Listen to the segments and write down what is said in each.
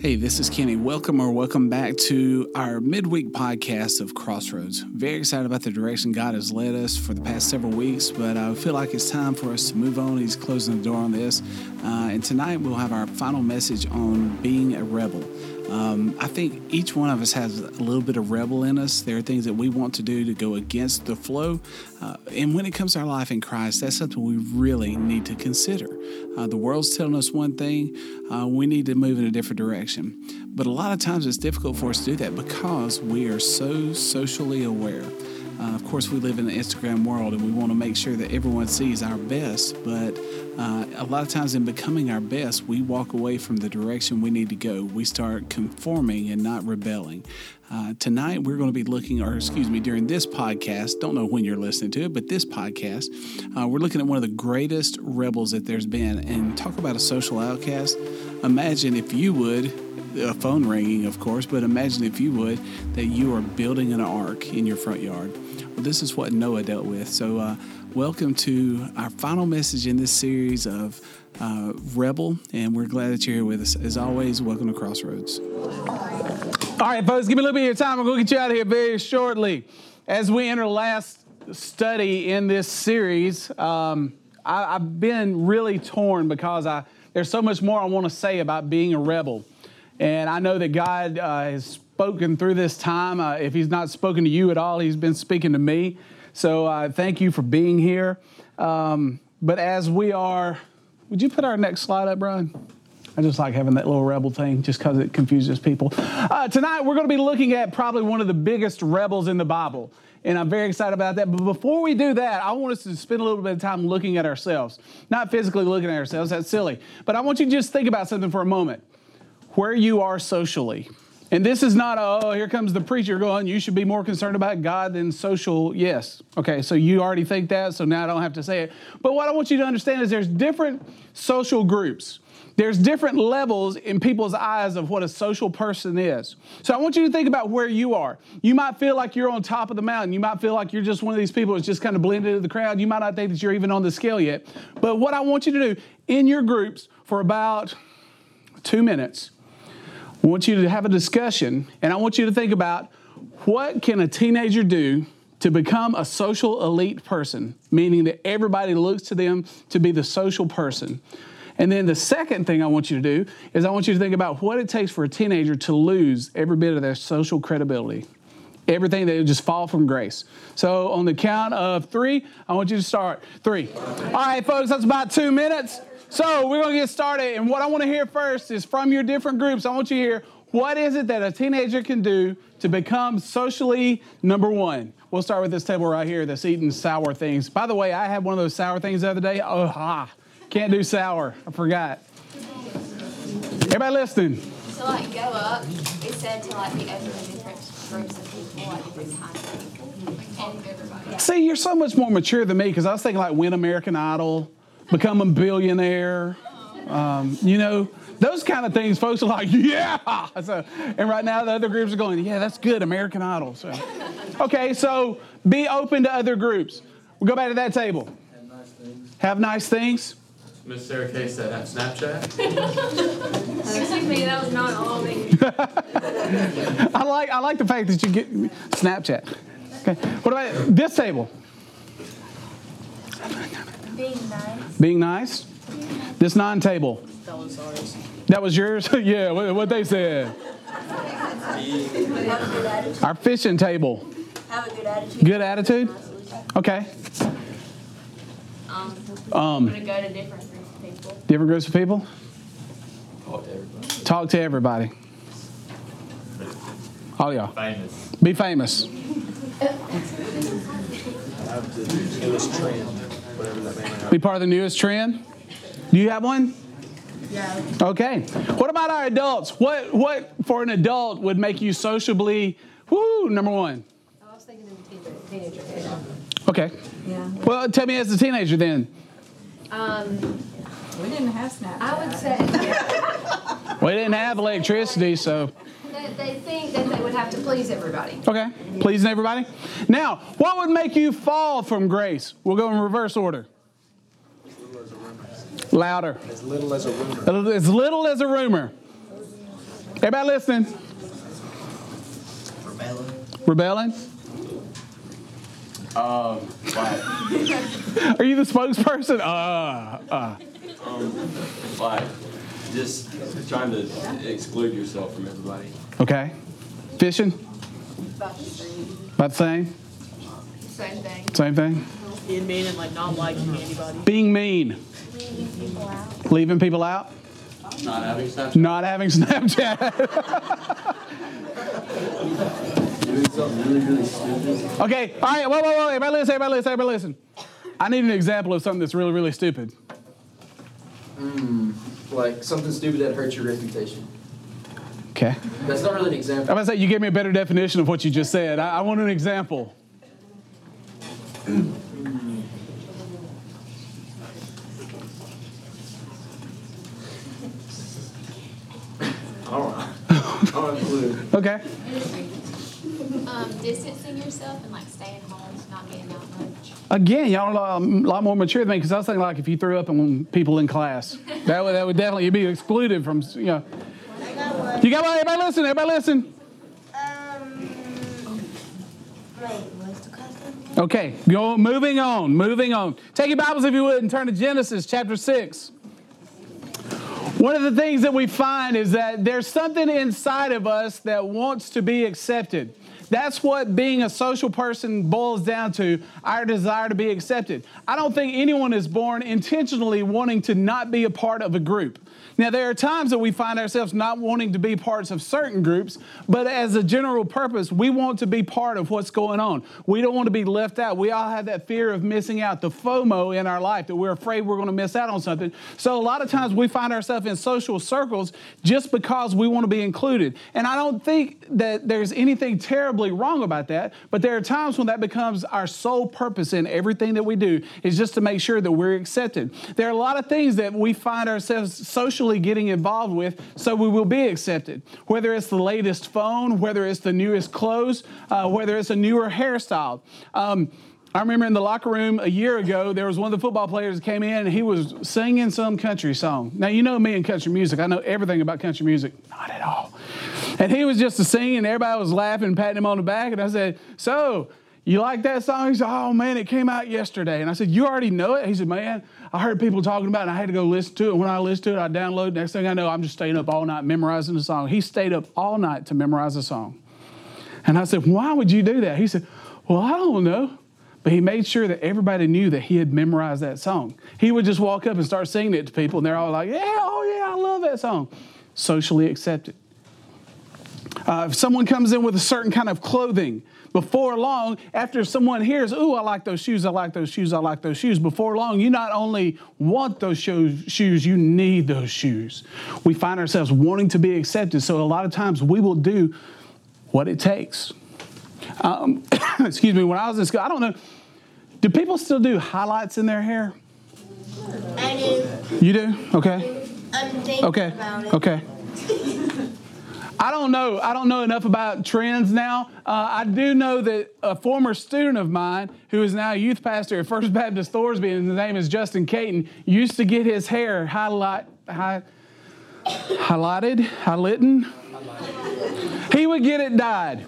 Hey, this is Kenny. Welcome or welcome back to our midweek podcast of Crossroads. Very excited about the direction God has led us for the past several weeks, but I feel like it's time for us to move on. He's closing the door on this. Uh, and tonight we'll have our final message on being a rebel. Um, I think each one of us has a little bit of rebel in us. There are things that we want to do to go against the flow. Uh, and when it comes to our life in Christ, that's something we really need to consider. Uh, the world's telling us one thing, uh, we need to move in a different direction. But a lot of times it's difficult for us to do that because we are so socially aware. Uh, of course, we live in the Instagram world and we want to make sure that everyone sees our best, but uh, a lot of times in becoming our best, we walk away from the direction we need to go. We start conforming and not rebelling. Uh, tonight, we're going to be looking, or excuse me, during this podcast, don't know when you're listening to it, but this podcast, uh, we're looking at one of the greatest rebels that there's been and talk about a social outcast. Imagine if you would a phone ringing, of course, but imagine if you would that you are building an ark in your front yard. Well, this is what Noah dealt with. So, uh, welcome to our final message in this series of uh, Rebel, and we're glad that you're here with us. As always, welcome to Crossroads. All right, folks, give me a little bit of your time. I'm going to get you out of here very shortly. As we enter last study in this series, um, I, have been really torn because I, there's so much more I want to say about being a rebel. And I know that God uh, has spoken through this time. Uh, if He's not spoken to you at all, He's been speaking to me. So uh, thank you for being here. Um, but as we are, would you put our next slide up, Brian? I just like having that little rebel thing just because it confuses people. Uh, tonight, we're going to be looking at probably one of the biggest rebels in the Bible. And I'm very excited about that. But before we do that, I want us to spend a little bit of time looking at ourselves. Not physically looking at ourselves, that's silly. But I want you to just think about something for a moment where you are socially. And this is not, a, oh, here comes the preacher going, you should be more concerned about God than social. Yes. Okay, so you already think that, so now I don't have to say it. But what I want you to understand is there's different social groups. There's different levels in people's eyes of what a social person is. So I want you to think about where you are. You might feel like you're on top of the mountain. You might feel like you're just one of these people that's just kind of blended into the crowd. You might not think that you're even on the scale yet. But what I want you to do in your groups for about two minutes, I want you to have a discussion, and I want you to think about what can a teenager do to become a social elite person, meaning that everybody looks to them to be the social person. And then the second thing I want you to do is I want you to think about what it takes for a teenager to lose every bit of their social credibility. Everything they just fall from grace. So, on the count of three, I want you to start. Three. All right, folks, that's about two minutes. So we're going to get started. And what I want to hear first is from your different groups, I want you to hear what is it that a teenager can do to become socially number one? We'll start with this table right here that's eating sour things. By the way, I had one of those sour things the other day. Oh, ha. Can't do sour. I forgot. Everybody listening? To like go up, it said to like be open to different groups of people, like different kinds of people. And everybody. See, you're so much more mature than me because I was thinking like win American Idol become a billionaire. Um, you know, those kind of things, folks are like, yeah. So, and right now the other groups are going, yeah, that's good, American Idol. So, okay, so be open to other groups. We'll go back to that table. Have nice things. Have nice things. Miss Sarah Kay said have Snapchat. Excuse me, that was not all me. I like I like the fact that you get Snapchat. Okay. What about this table? Being nice. Being nice. This non table. That was ours. That was yours? yeah, what, what they said. Have a good attitude. Our fishing table. Have a good attitude. Good attitude? Okay. Um, Um, I'm gonna go to different groups of people. different groups of people? Talk to everybody. Talk to everybody. All y'all. Famous. Be famous. Have the newest trend, whatever that may be. Be part of the newest trend. Do you have one? Yeah. Okay. What about our adults? What what for an adult would make you sociably whoo number one? I was thinking of the teenager. teenager. Okay. Yeah. Well, tell me as a teenager then. Um, We didn't have Snapchat. I would say We didn't have electricity, so that they think that they would have to please everybody. okay. Pleasing everybody. Now, what would make you fall from grace? We'll go in reverse order. Louder. As little as a rumor. As little as a rumor. Everybody listening? Rebelling. Rebelling? Um, like, Are you the spokesperson? Uh, uh. like, just trying to exclude yourself from everybody. Okay. Fishing? About the same. About the same? Same thing. Same thing? Being mean and like not liking anybody. Being mean. Leaving people out? Leaving people out? Not having Snapchat. Not having Snapchat. Doing something really, really stupid. okay, all right, whoa, whoa, whoa, everybody listen, everybody listen, everybody listen. I need an example of something that's really, really stupid. Hmm, like something stupid that hurts your reputation. Okay. That's not really an example. I'm going to say you gave me a better definition of what you just said. I, I want an example. I don't know. I don't have a clue. Okay. Um, distancing yourself and like staying home, not getting out much. Again, y'all are a lot more mature than me because I was thinking like if you threw up on people in class, that would, that would definitely you'd be excluded from, you know. Got one. You got one? Everybody listen, everybody listen. Um, wait? Okay, go, moving on, moving on. Take your Bibles if you would and turn to Genesis chapter 6. One of the things that we find is that there's something inside of us that wants to be accepted. That's what being a social person boils down to our desire to be accepted. I don't think anyone is born intentionally wanting to not be a part of a group. Now, there are times that we find ourselves not wanting to be parts of certain groups, but as a general purpose, we want to be part of what's going on. We don't want to be left out. We all have that fear of missing out, the FOMO in our life, that we're afraid we're going to miss out on something. So, a lot of times we find ourselves in social circles just because we want to be included. And I don't think that there's anything terribly wrong about that, but there are times when that becomes our sole purpose in everything that we do, is just to make sure that we're accepted. There are a lot of things that we find ourselves socially getting involved with so we will be accepted. Whether it's the latest phone, whether it's the newest clothes, uh, whether it's a newer hairstyle. Um, I remember in the locker room a year ago, there was one of the football players that came in and he was singing some country song. Now, you know me and country music. I know everything about country music. Not at all. And he was just a singing, everybody was laughing, patting him on the back. And I said, So, you like that song? He said, Oh man, it came out yesterday. And I said, You already know it? He said, Man, I heard people talking about it, and I had to go listen to it. And when I listened to it, I downloaded. Next thing I know, I'm just staying up all night memorizing the song. He stayed up all night to memorize the song. And I said, Why would you do that? He said, Well, I don't know. But he made sure that everybody knew that he had memorized that song. He would just walk up and start singing it to people, and they're all like, Yeah, oh yeah, I love that song. Socially accepted. Uh, if someone comes in with a certain kind of clothing, before long, after someone hears, Ooh, I like those shoes, I like those shoes, I like those shoes, before long, you not only want those shoes, shoes, you need those shoes. We find ourselves wanting to be accepted, so a lot of times we will do what it takes. Um, excuse me, when I was in school, I don't know, do people still do highlights in their hair? I do. You do? Okay. I'm thinking Okay. about it. Okay. I don't know. I don't know enough about trends now. Uh, I do know that a former student of mine, who is now a youth pastor at First Baptist Thorsby, and his name is Justin Caton, used to get his hair highlight, high, highlighted, highlighting. He would get it dyed.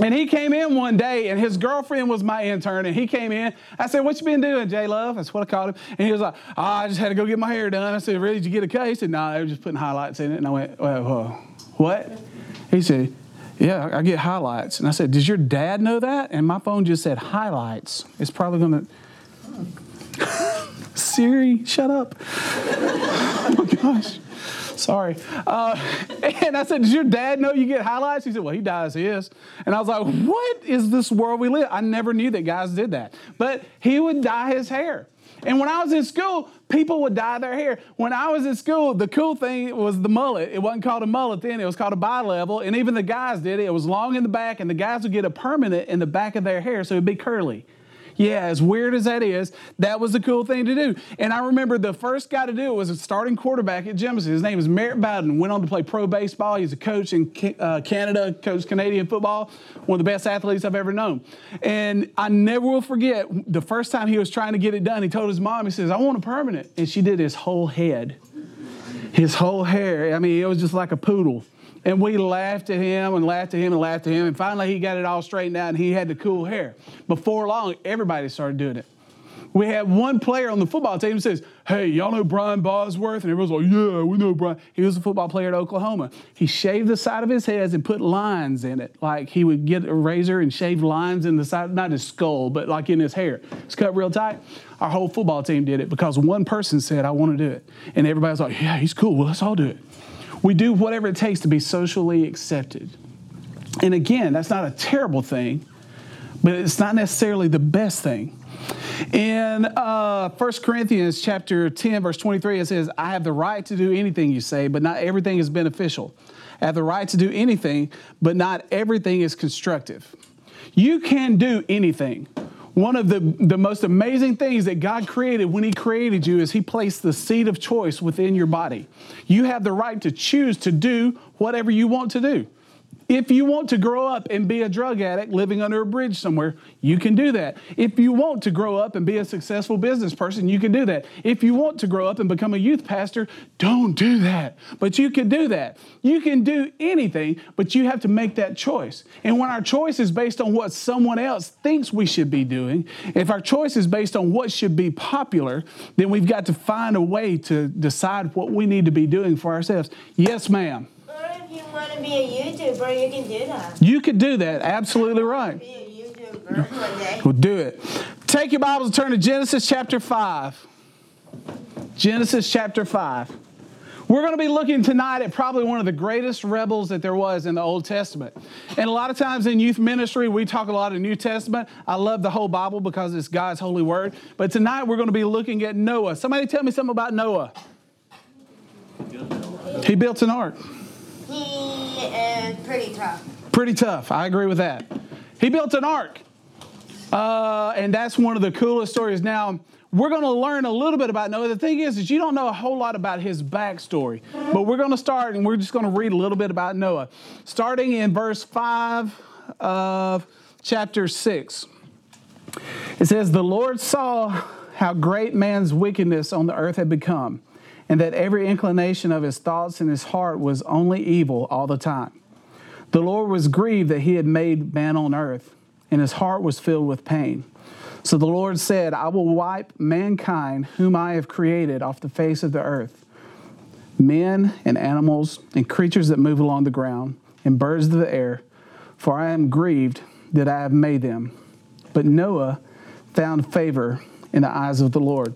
And he came in one day, and his girlfriend was my intern, and he came in. I said, "What you been doing, J Love?" That's what I called him. And he was like, oh, "I just had to go get my hair done." I said, "Really? Did you get a cut?" He said, "No, they were just putting highlights in it." And I went, well, well, "What?" He said, "Yeah, I get highlights." And I said, "Does your dad know that?" And my phone just said highlights. It's probably gonna. Siri, shut up. oh my gosh. Sorry. Uh, and I said, Does your dad know you get highlights? He said, Well, he dyes his. And I was like, What is this world we live? I never knew that guys did that. But he would dye his hair. And when I was in school, people would dye their hair. When I was in school, the cool thing was the mullet. It wasn't called a mullet then, it was called a bi-level. And even the guys did it. It was long in the back, and the guys would get a permanent in the back of their hair, so it'd be curly. Yeah, as weird as that is, that was the cool thing to do. And I remember the first guy to do it was a starting quarterback at Jemison. His name is Merritt Bowden. Went on to play pro baseball. He's a coach in uh, Canada, coached Canadian football. One of the best athletes I've ever known. And I never will forget the first time he was trying to get it done. He told his mom, he says, "I want a permanent," and she did his whole head, his whole hair. I mean, it was just like a poodle. And we laughed at him and laughed at him and laughed at him. And finally, he got it all straightened out and he had the cool hair. Before long, everybody started doing it. We had one player on the football team says, Hey, y'all know Brian Bosworth? And everyone's like, Yeah, we know Brian. He was a football player at Oklahoma. He shaved the side of his head and put lines in it. Like he would get a razor and shave lines in the side, not his skull, but like in his hair. It's cut real tight. Our whole football team did it because one person said, I want to do it. And everybody's like, Yeah, he's cool. Well, let's all do it. We do whatever it takes to be socially accepted. And again, that's not a terrible thing, but it's not necessarily the best thing. In uh, 1 Corinthians chapter 10, verse 23, it says, I have the right to do anything you say, but not everything is beneficial. I have the right to do anything, but not everything is constructive. You can do anything. One of the, the most amazing things that God created when He created you is He placed the seed of choice within your body. You have the right to choose to do whatever you want to do. If you want to grow up and be a drug addict living under a bridge somewhere, you can do that. If you want to grow up and be a successful business person, you can do that. If you want to grow up and become a youth pastor, don't do that. But you can do that. You can do anything, but you have to make that choice. And when our choice is based on what someone else thinks we should be doing, if our choice is based on what should be popular, then we've got to find a way to decide what we need to be doing for ourselves. Yes, ma'am. Or if you want to be a YouTuber, you can do that. You could do that. Absolutely right. Be a YouTuber one day. We'll do it. Take your Bibles and turn to Genesis chapter 5. Genesis chapter 5. We're going to be looking tonight at probably one of the greatest rebels that there was in the Old Testament. And a lot of times in youth ministry, we talk a lot of New Testament. I love the whole Bible because it's God's holy word. But tonight we're going to be looking at Noah. Somebody tell me something about Noah. He built an ark. Pretty tough. Pretty tough. I agree with that. He built an ark. Uh, and that's one of the coolest stories. Now, we're going to learn a little bit about Noah. The thing is, is you don't know a whole lot about his backstory, but we're going to start and we're just going to read a little bit about Noah, starting in verse five of chapter six. It says, "The Lord saw how great man's wickedness on the earth had become, and that every inclination of his thoughts and his heart was only evil all the time." The Lord was grieved that he had made man on earth, and his heart was filled with pain. So the Lord said, I will wipe mankind, whom I have created, off the face of the earth men and animals and creatures that move along the ground and birds of the air, for I am grieved that I have made them. But Noah found favor in the eyes of the Lord.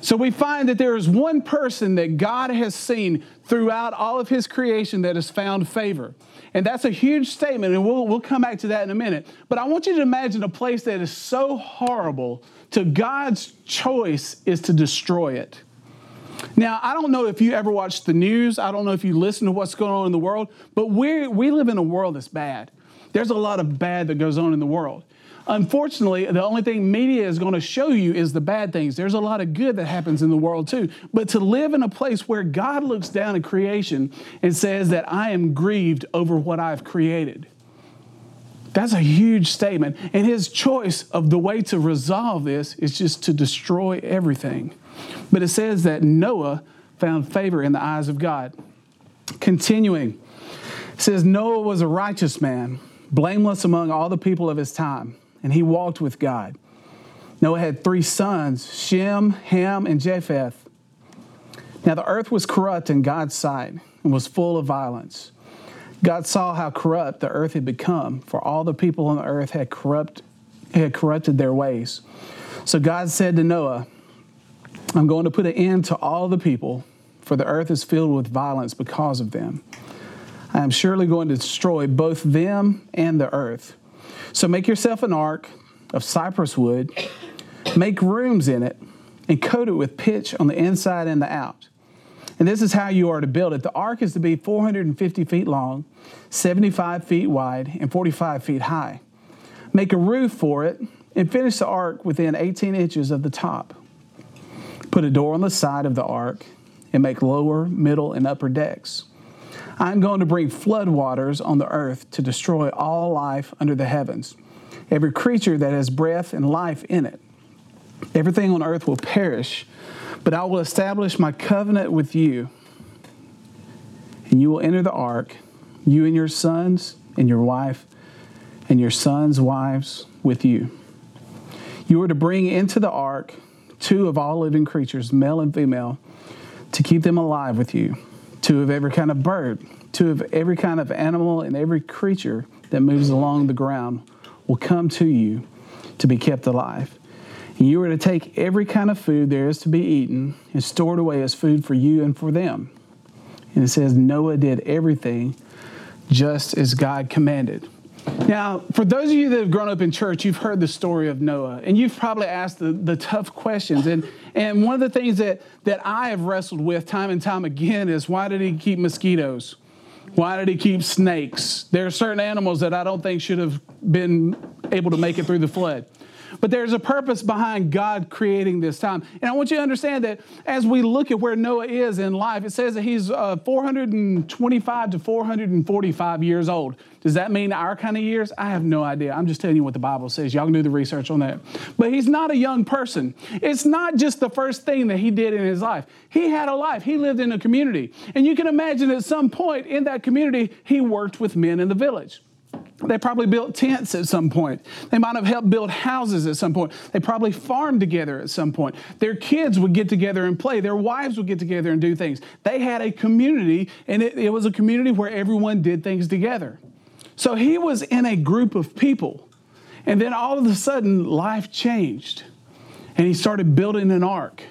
So we find that there is one person that God has seen throughout all of his creation that has found favor. And that's a huge statement, and we'll, we'll come back to that in a minute. But I want you to imagine a place that is so horrible to God's choice is to destroy it. Now, I don't know if you ever watch the news. I don't know if you listen to what's going on in the world, but we we live in a world that's bad. There's a lot of bad that goes on in the world. Unfortunately, the only thing media is going to show you is the bad things. There's a lot of good that happens in the world too. But to live in a place where God looks down at creation and says that I am grieved over what I've created. That's a huge statement. And his choice of the way to resolve this is just to destroy everything. But it says that Noah found favor in the eyes of God. Continuing, it says Noah was a righteous man, blameless among all the people of his time, and he walked with God. Noah had three sons Shem, Ham, and Japheth. Now the earth was corrupt in God's sight and was full of violence. God saw how corrupt the earth had become, for all the people on the earth had corrupt had corrupted their ways. So God said to Noah, I'm going to put an end to all the people, for the earth is filled with violence because of them. I am surely going to destroy both them and the earth. So make yourself an ark of cypress wood, make rooms in it, and coat it with pitch on the inside and the out. And this is how you are to build it. The ark is to be 450 feet long, 75 feet wide, and 45 feet high. Make a roof for it and finish the ark within 18 inches of the top. Put a door on the side of the ark and make lower, middle, and upper decks. I'm going to bring flood waters on the earth to destroy all life under the heavens, every creature that has breath and life in it. Everything on earth will perish, but I will establish my covenant with you, and you will enter the ark, you and your sons and your wife and your sons' wives with you. You are to bring into the ark two of all living creatures, male and female, to keep them alive with you, two of every kind of bird, two of every kind of animal, and every creature that moves along the ground will come to you to be kept alive. And you are to take every kind of food there is to be eaten and store it away as food for you and for them. And it says, Noah did everything just as God commanded. Now, for those of you that have grown up in church, you've heard the story of Noah, and you've probably asked the, the tough questions. And, and one of the things that, that I have wrestled with time and time again is why did he keep mosquitoes? Why did he keep snakes? There are certain animals that I don't think should have been able to make it through the flood. But there's a purpose behind God creating this time. And I want you to understand that as we look at where Noah is in life, it says that he's uh, 425 to 445 years old. Does that mean our kind of years? I have no idea. I'm just telling you what the Bible says. Y'all can do the research on that. But he's not a young person. It's not just the first thing that he did in his life. He had a life, he lived in a community. And you can imagine at some point in that community, he worked with men in the village. They probably built tents at some point. They might have helped build houses at some point. They probably farmed together at some point. Their kids would get together and play. Their wives would get together and do things. They had a community, and it, it was a community where everyone did things together. So he was in a group of people. And then all of a sudden, life changed. And he started building an ark.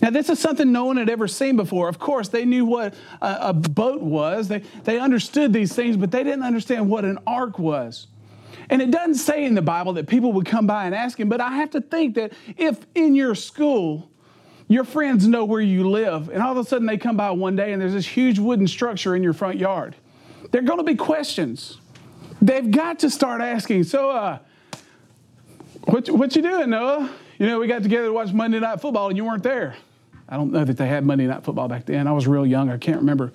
Now, this is something no one had ever seen before. Of course, they knew what a, a, boat was, they, they understood these things, but they didn't understand what an ark was. And it doesn't say in the Bible that people would come by and ask him, but I have to think that if in your school, your friends know where you live, and all of a sudden they come by one day and there's this huge wooden structure in your front yard, there are going to be questions. They've got to start asking, so, uh, what, what you doing, Noah? You know, we got together to watch Monday Night Football and you weren't there. I don't know that they had Monday Night Football back then. I was real young, I can't remember.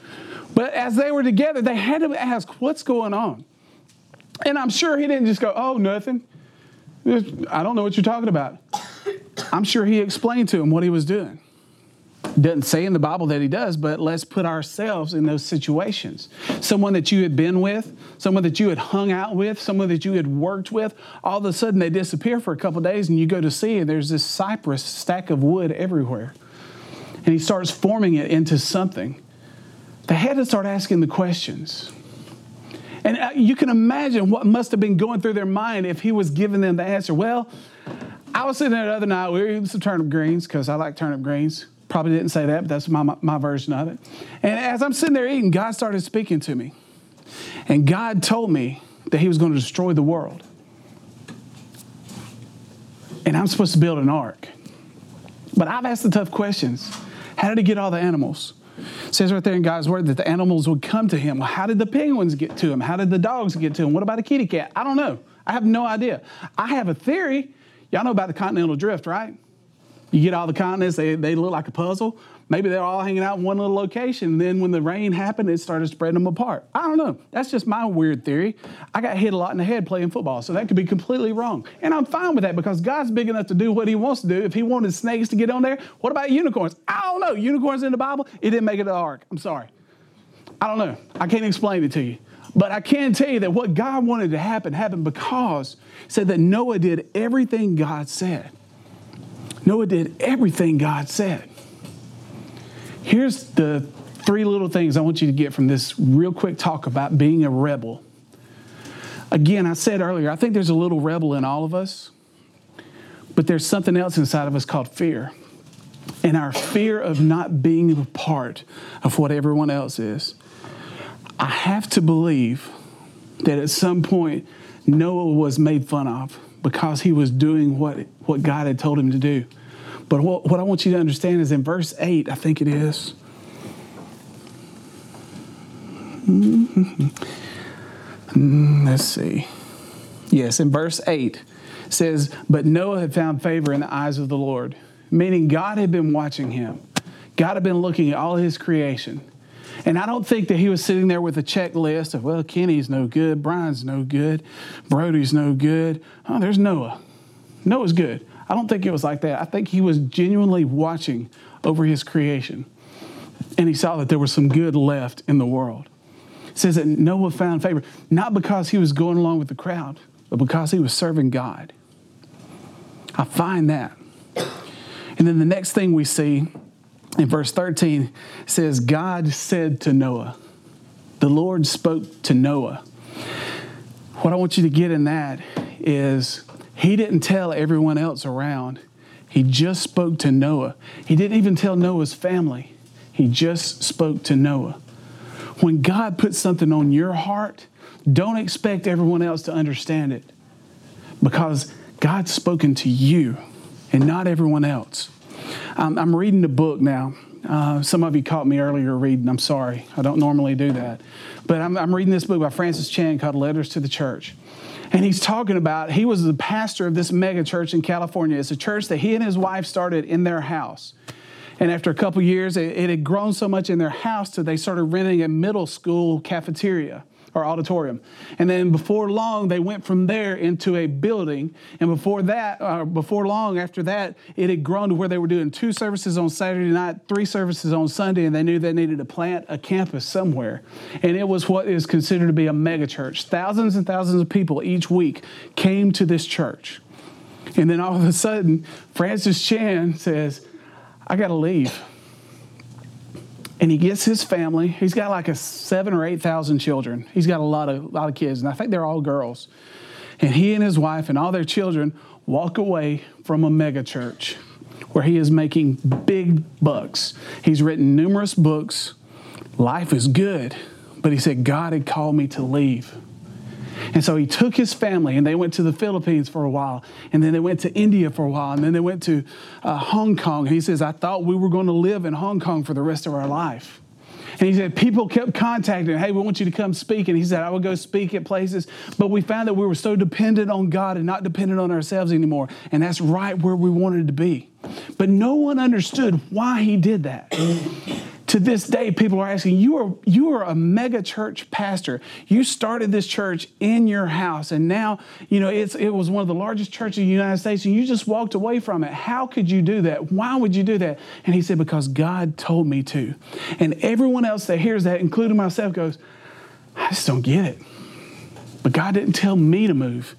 But as they were together, they had to ask, What's going on? And I'm sure he didn't just go, Oh, nothing. I don't know what you're talking about. I'm sure he explained to him what he was doing. Doesn't say in the Bible that he does, but let's put ourselves in those situations. Someone that you had been with, someone that you had hung out with, someone that you had worked with, all of a sudden they disappear for a couple days and you go to see and there's this cypress stack of wood everywhere. And he starts forming it into something. They had to start asking the questions. And uh, you can imagine what must have been going through their mind if he was giving them the answer. Well, I was sitting there the other night, we were eating some turnip greens because I like turnip greens. Probably didn't say that, but that's my, my, version of it. And as I'm sitting there eating, God started speaking to me. And God told me that He was going to destroy the world. And I'm supposed to build an ark. But I've asked the tough questions. How did He get all the animals? It says right there in God's word that the animals would come to him. Well, how did the penguins get to him? How did the dogs get to him? What about a kitty cat? I don't know. I have no idea. I have a theory. Y'all know about the continental drift, right? You get all the continents, they, they look like a puzzle. Maybe they're all hanging out in one little location. And then when the rain happened, it started spreading them apart. I don't know. That's just my weird theory. I got hit a lot in the head playing football, so that could be completely wrong. And I'm fine with that because God's big enough to do what He wants to do. If He wanted snakes to get on there, what about unicorns? I don't know. Unicorns in the Bible, it didn't make it to the ark. I'm sorry. I don't know. I can't explain it to you. But I can tell you that what God wanted to happen happened because He said that Noah did everything God said. Noah did everything God said. Here's the three little things I want you to get from this real quick talk about being a rebel. Again, I said earlier, I think there's a little rebel in all of us, but there's something else inside of us called fear. And our fear of not being a part of what everyone else is. I have to believe that at some point Noah was made fun of because he was doing what, what God had told him to do. But what, what I want you to understand is in verse 8, I think it is. Mm-hmm. Let's see. Yes, in verse 8 says, But Noah had found favor in the eyes of the Lord, meaning God had been watching him. God had been looking at all his creation. And I don't think that he was sitting there with a checklist of, well, Kenny's no good, Brian's no good, Brody's no good. Oh, there's Noah. Noah's good. I don't think it was like that. I think he was genuinely watching over his creation. And he saw that there was some good left in the world. It says that Noah found favor, not because he was going along with the crowd, but because he was serving God. I find that. And then the next thing we see in verse 13 says, God said to Noah, the Lord spoke to Noah. What I want you to get in that is he didn't tell everyone else around. He just spoke to Noah. He didn't even tell Noah's family. He just spoke to Noah. When God puts something on your heart, don't expect everyone else to understand it because God's spoken to you and not everyone else. Um, I'm reading a book now. Uh, some of you caught me earlier reading. I'm sorry. I don't normally do that. But I'm, I'm reading this book by Francis Chan called Letters to the Church. And he's talking about, he was the pastor of this mega church in California. It's a church that he and his wife started in their house. And after a couple years, it, it, had grown so much in their house that they started renting a middle school cafeteria or auditorium. And then before long, they went from there into a building. And before that, uh, before long after that, it had grown to where they were doing two services on Saturday night, three services on Sunday, and they knew they needed to plant a campus somewhere. And it was what is considered to be a mega church. Thousands and thousands of people each week came to this church. And then all of a sudden, Francis Chan says, I got to leave and he gets his family. He's got like a seven or eight thousand children. He's got a lot of lot of kids, and I think they're all girls. And he and his wife and all their children walk away from a mega church where he is making big bucks. He's written numerous books. Life is good, but he said God had called me to leave. And so he took his family and they went to the Philippines for a while. And then they went to India for a while. And then they went to uh, Hong Kong. And he says, I thought we were going to live in Hong Kong for the rest of our life. And he said, people kept contacting, him, hey, we want you to come speak. And he said, I would go speak at places. But we found that we were so dependent on God and not dependent on ourselves anymore. And that's right where we wanted to be. But no one understood why he did that to this day, people are asking, you are, you are a mega church pastor. You started this church in your house, and now, you know, it's, it was one of the largest churches in the United States, and you just walked away from it. How could you do that? Why would you do that? And he said, because God told me to. And everyone else that hears that, including myself, goes, I just don't get it. But God didn't tell me to move.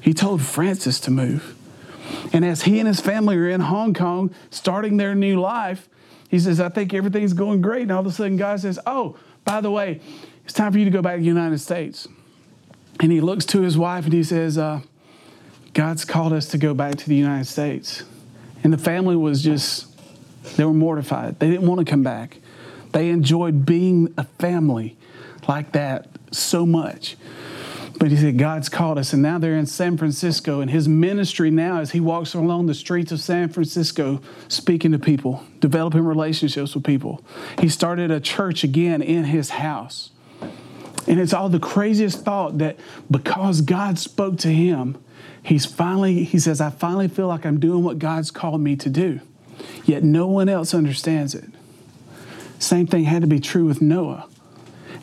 He told Francis to move. And as he and his family are in Hong Kong starting their new life, he says, I think everything's going great. And all of a sudden, God says, Oh, by the way, it's time for you to go back to the United States. And he looks to his wife and he says, uh, God's called us to go back to the United States. And the family was just, they were mortified. They didn't want to come back. They enjoyed being a family like that so much. But he said, God's called us. And now they're in San Francisco. And his ministry now, as he walks along the streets of San Francisco, speaking to people, developing relationships with people. He started a church again in his house. And it's all the craziest thought that because God spoke to him, he's finally, he says, I finally feel like I'm doing what God's called me to do. Yet no one else understands it. Same thing had to be true with Noah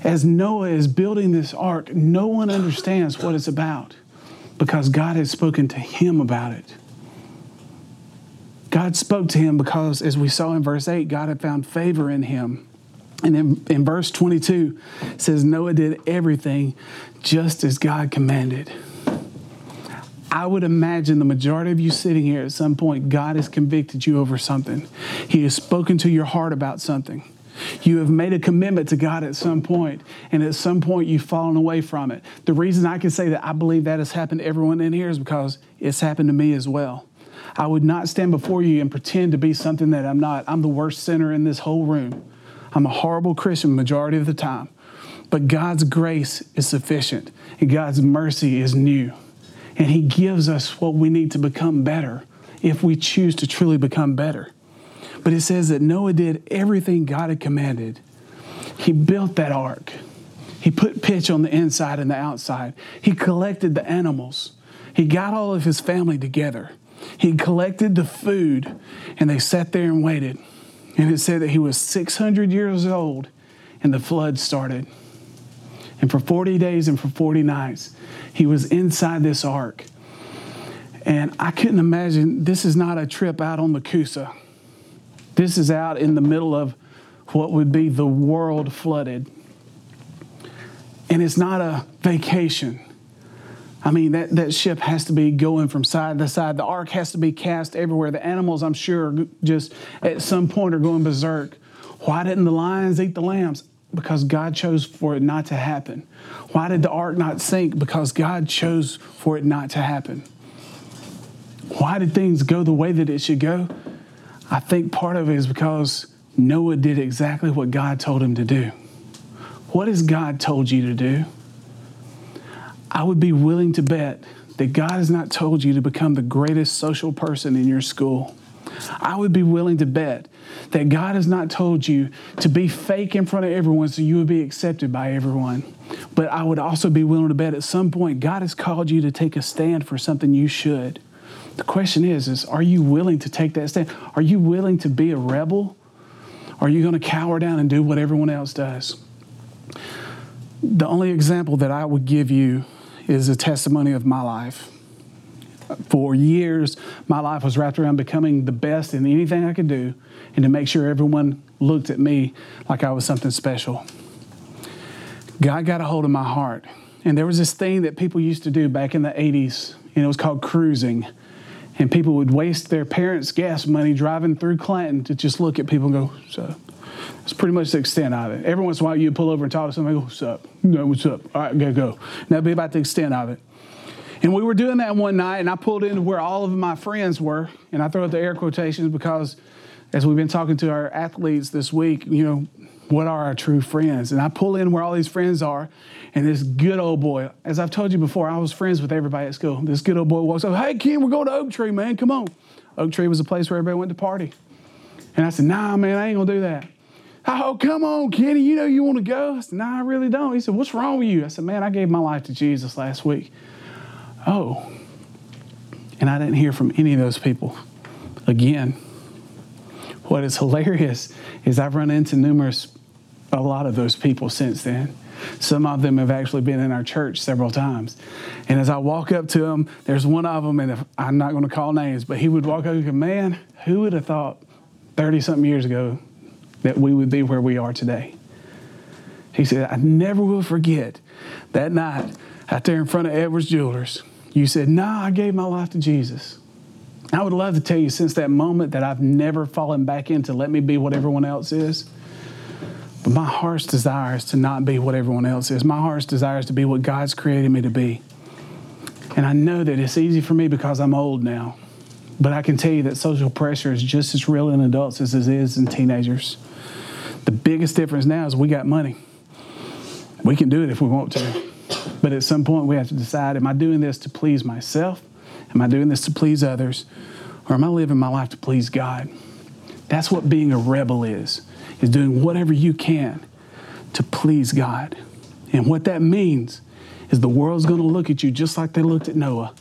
as Noah is building this ark, no one understands what it's about because God has spoken to him about it. God spoke to him because, as we saw in verse 8, God had found favor in him. And in, in verse 22, it says, Noah did everything just as God commanded. I would imagine the majority of you sitting here at some point, God has convicted you over something. He has spoken to your heart about something. You have made a commitment to God at some point, and at some point you've fallen away from it. The reason I can say that I believe that has happened to everyone in here is because it's happened to me as well. I would not stand before you and pretend to be something that I'm not. I'm the worst sinner in this whole room. I'm a horrible Christian majority of the time. But God's grace is sufficient, and God's mercy is new. And He gives us what we need to become better if we choose to truly become better. But it says that Noah did everything God had commanded. He built that ark. He put pitch on the inside and the outside. He collected the animals. He got all of his family together. He collected the food, and they sat there and waited. And it said that he was 600 years old, and the flood started. And for 40 days and for 40 nights, he was inside this ark. And I couldn't imagine this is not a trip out on the Coosa. This is out in the middle of what would be the world flooded. and it's not a vacation. I mean, that, that ship has to be going from side to side. The ark has to be cast everywhere. The animals, I'm sure, just at some point are going berserk. Why didn't the lions eat the lambs? Because God chose for it not to happen. Why did the ark not sink? Because God chose for it not to happen. Why did things go the way that it should go? I think part of it is because Noah did exactly what God told him to do. What has God told you to do? I would be willing to bet that God has not told you to become the greatest social person in your school. I would be willing to bet that God has not told you to be fake in front of everyone so you would be accepted by everyone. But I would also be willing to bet at some point God has called you to take a stand for something you should. The question is is are you willing to take that stand? Are you willing to be a rebel? Are you going to cower down and do what everyone else does? The only example that I would give you is a testimony of my life. For years, my life was wrapped around becoming the best in anything I could do and to make sure everyone looked at me like I was something special. God got a hold of my heart. And there was this thing that people used to do back in the 80s, and it was called cruising. And people would waste their parents' gas money driving through Clanton to just look at people and go, so that's pretty much the extent of it. Every once in a while, you'd pull over and talk to somebody, go, what's up? No, what's up? All right, gotta go. And that'd be about the extent of it. And we were doing that one night, and I pulled into where all of my friends were, and I throw out the air quotations because as we've been talking to our athletes this week, you know, what are our true friends? And I pull in where all these friends are, and this good old boy, as I've told you before, I was friends with everybody at school. This good old boy walks up, hey, Ken, we're going to Oak Tree, man, come on. Oak Tree was a place where everybody went to party. And I said, nah, man, I ain't to do that. Oh, come on, Kenny, you know you want to go? I said, nah, I really don't. He said, what's wrong with you? I said, man, I gave my life to Jesus last week. Oh. And I didn't hear from any of those people again. What is hilarious is I've run into numerous, a lot of those people since then. Some of them have actually been in our church several times. And as I walk up to them, there's one of them, and I'm not going to call names, but he would walk up and go, Man, who would have thought 30 something years ago that we would be where we are today? He said, I never will forget that night out there in front of Edwards Jewelers. You said, Nah, I gave my life to Jesus. I would love to tell you since that moment that I've never fallen back into let me be what everyone else is. But my heart's desire is to not be what everyone else is. My heart's desire is to be what God's created me to be. And I know that it's easy for me because I'm old now. But I can tell you that social pressure is just as real in adults as it is in teenagers. The biggest difference now is we got money. We can do it if we want to. But at some point, we have to decide am I doing this to please myself? Am I doing this to please others? Or am I living my life to please God? That's what being a rebel is, is doing whatever you can to please God. And what that means is the world's going to look at you just like they looked at Noah,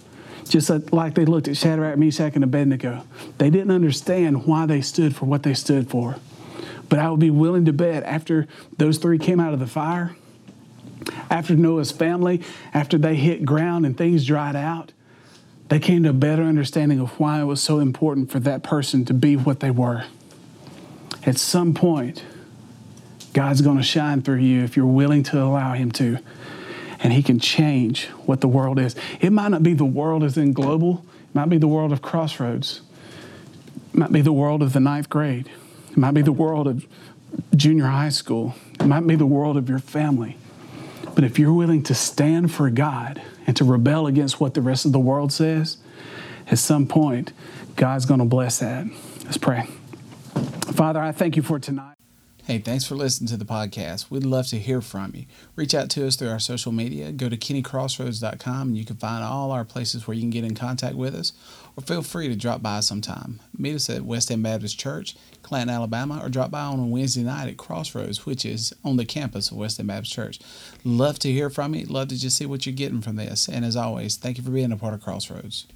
just like they looked at Shadrach, Meshach, and Abednego. They didn't understand why they stood for what they stood for. But I would be willing to bet after those three came out of the fire, after Noah's family, after they hit ground and things dried out, they came to a better understanding of why it was so important for that person to be what they were. At some point, God's going to shine through you if you're willing to allow Him to. And He can change what the world is. It might not be the world as in global, it might be the world of crossroads, it might be the world of the ninth grade, it might be the world of junior high school, it might be the world of your family. But if you're willing to stand for God and to rebel against what the rest of the world says, at some point, God's going to bless that. Let's pray. Father, I thank you for tonight. Hey, thanks for listening to the podcast. We'd love to hear from you. Reach out to us through our social media. Go to kennycrossroads.com and you can find all our places where you can get in contact with us, or feel free to drop by sometime. Meet us at West End Baptist Church, Clanton, Alabama, or drop by on a Wednesday night at Crossroads, which is on the campus of West End Baptist Church. Love to hear from you. Love to just see what you're getting from this. And as always, thank you for being a part of Crossroads.